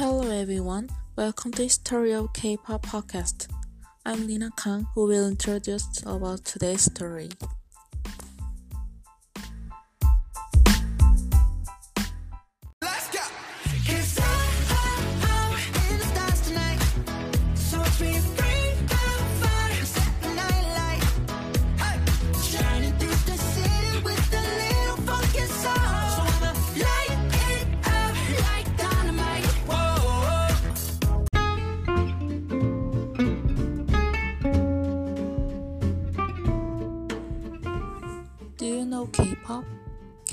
Hello everyone, welcome to Story of K-pop podcast. I'm Lina Kang who will introduce about today's story.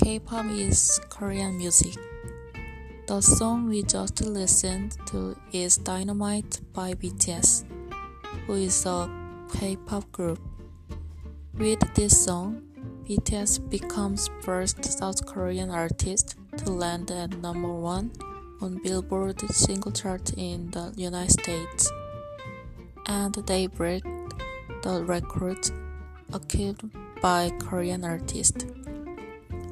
K-pop is Korean music. The song we just listened to is Dynamite by BTS, who is a K-pop group. With this song, BTS becomes first South Korean artist to land at number 1 on Billboard single chart in the United States. And they break the record achieved by Korean artists.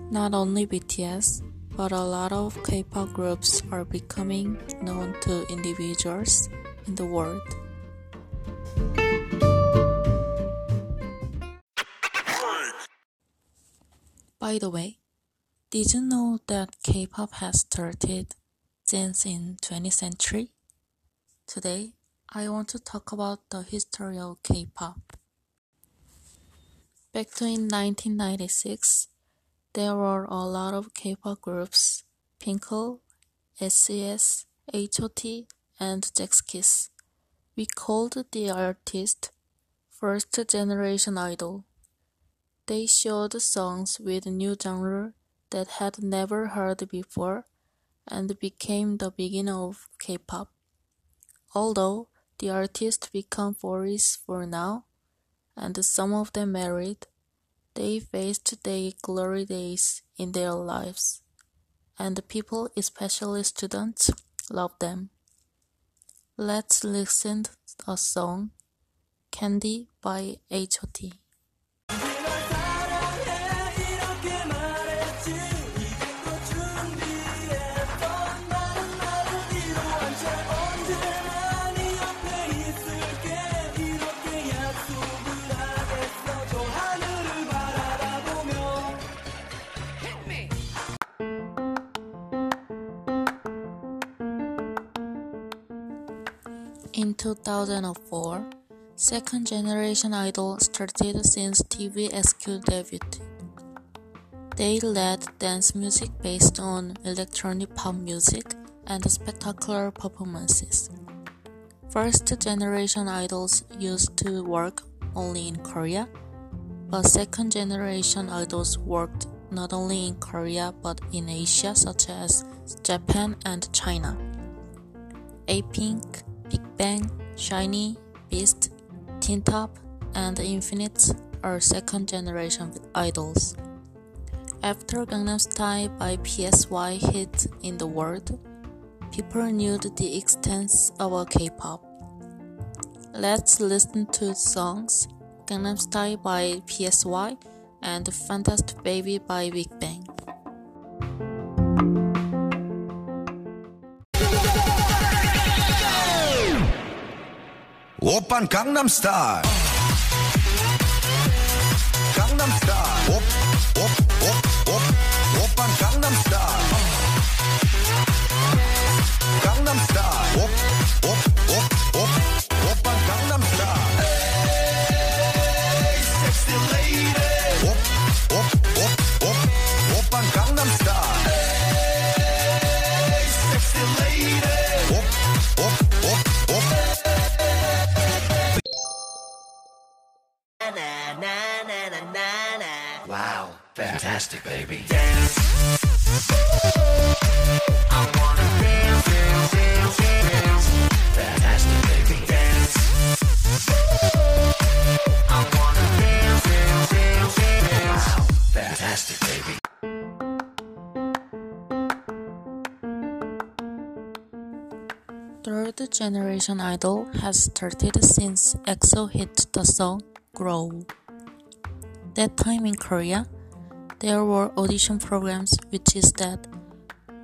Not only BTS, but a lot of K-pop groups are becoming known to individuals in the world. By the way, did you know that K-pop has started since in 20th century? Today, I want to talk about the history of K-pop. Back to in 1996, there were a lot of K-pop groups: Fin.K.L, SES, H.O.T, and Sechs Kies. We called the artist first generation idol. They showed songs with new genre that had never heard before and became the beginning of K-pop. Although the artists become 40s for now, and some of them married, they faced their glory days in their lives, and people, especially students, love them. Let's listen a song, Candy by H.O.T. In 2004, second generation idol started since TVXQ debuted. They led dance music based on electronic pop music and spectacular performances. First generation idols used to work only in Korea, but second generation idols worked not only in Korea but in Asia such as Japan and China. A-Pink, Big Bang, SHINee, Beast, Teen Top, and Infinite are second generation idols. After Gangnam Style by PSY hit in the world, people knew the extent of K-pop. Let's listen to songs Gangnam Style by PSY and Fantastic Baby by Big Bang. 오빤 강남스타일 강남스타일 옵옵옵옵 fantastic, baby. Third generation idol has started since EXO hit the song Growl. That time in Korea, there were audition programs which is that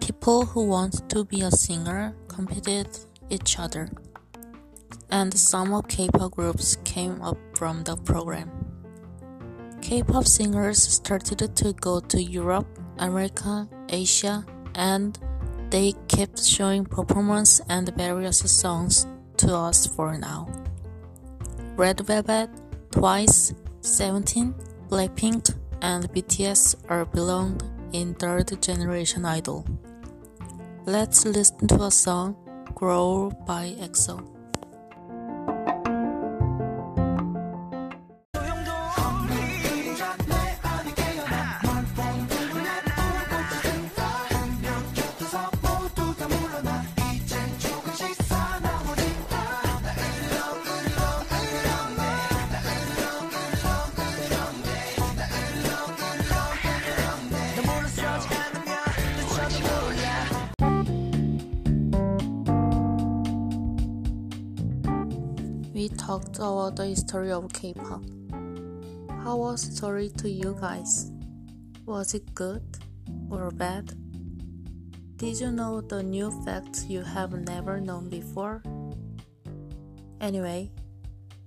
people who want to be a singer competed each other, and some of K-pop groups came up from the program. K-pop singers started to go to Europe, America, Asia, and they kept showing performance and various songs to us for now. Red Velvet, Twice, Seventeen, Blackpink, and BTS are belonged in third generation idol. Let's listen to a song, Growl by EXO. Talked about the history of K-pop. How was the story to you guys? Was it good or bad? Did you know the new facts you have never known before? Anyway,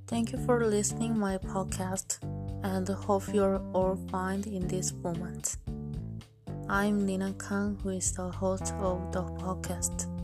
thank you for listening my podcast and hope you're all fine in this moment. I'm Nina Kang who is the host of the podcast.